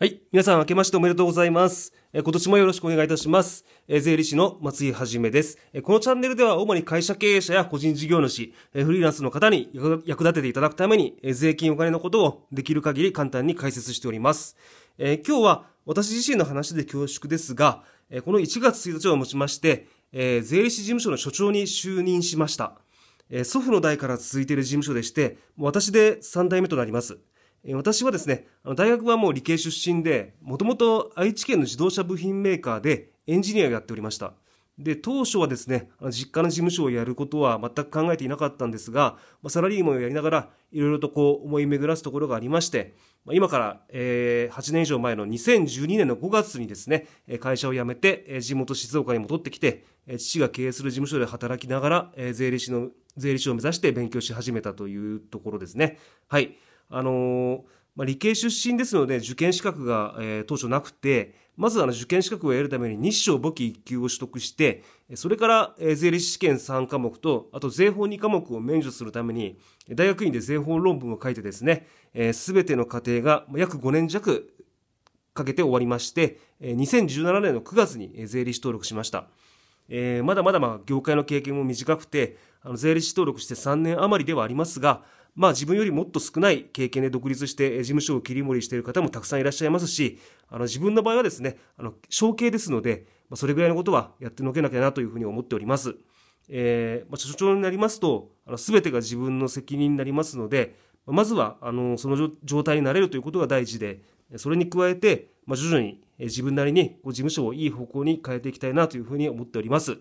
はい。皆さん、明けましておめでとうございます。え今年もよろしくお願いいたします。え税理士の松井はじめです。えこのチャンネルでは、主に会社経営者や個人事業主、えフリーランスの方に役立てていただくために、え税金お金のことをできる限り簡単に解説しております。え今日は私自身の話で恐縮ですが、えこの1月1日をもちまして、え税理士事務所の所長に就任しました。え祖父の代から続いている事務所でして、私で3代目となります。私はですね、大学はもう理系出身で、もともと愛知県の自動車部品メーカーでエンジニアをやっておりました。で、当初はですね、実家の事務所をやることは全く考えていなかったんですが、サラリーマンをやりながら、いろいろとこう思い巡らすところがありまして、今から、え8年以上前の2012年の5月にですね、会社を辞めて、地元静岡に戻ってきて、父が経営する事務所で働きながら、税理士の、税理士を目指して勉強し始めたというところですね。はい。あの、まあ、理系出身ですので受験資格が、えー、当初なくてまずあの受験資格を得るために日照簿記1級を取得してそれから、え、税理士試験3科目とあと税法2科目を免除するために大学院で税法論文を書いてですねすべ、えー、ての過程が約5年弱かけて終わりまして2017年の9月に税理士登録しました。えー、まだまだまあ業界の経験も短くてあの税理士登録して3年余りではありますがまあ自分よりもっと少ない経験で独立して事務所を切り盛りしている方もたくさんいらっしゃいますし、あの自分の場合はですね、あの承継ですので、まあ、それぐらいのことはやってのけなきゃなというふうに思っております。えー、まあ、所長になりますと、あの全てが自分の責任になりますので、まずはあのその状態になれるということが大事で、それに加えて、まあ、徐々に自分なりに事務所をいい方向に変えていきたいなというふうに思っております。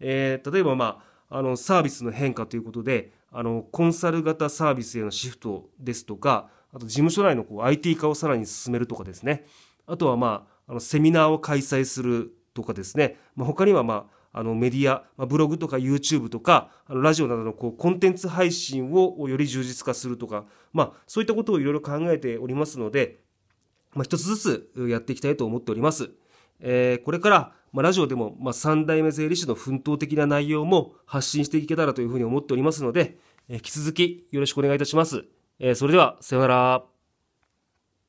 えー、例えば、まあ、あのサービスの変化ということで、あのコンサル型サービスへのシフトですとかあと事務所内のこう IT 化をさらに進めるとかですねあとはまああのセミナーを開催するとかですね、まあ、他にはまああのメディア、まあ、ブログとか YouTube とかあのラジオなどのこうコンテンツ配信をより充実化するとか、まあ、そういったことをいろいろ考えておりますので、まあ、一つずつやっていきたいと思っております。えー、これからまあ、ラジオでも、まあ、3代目税理士の奮闘的な内容も発信していけたらというふうに思っておりますので、えー、引き続きよろしくお願いいたします。えー、それでは、さようなら。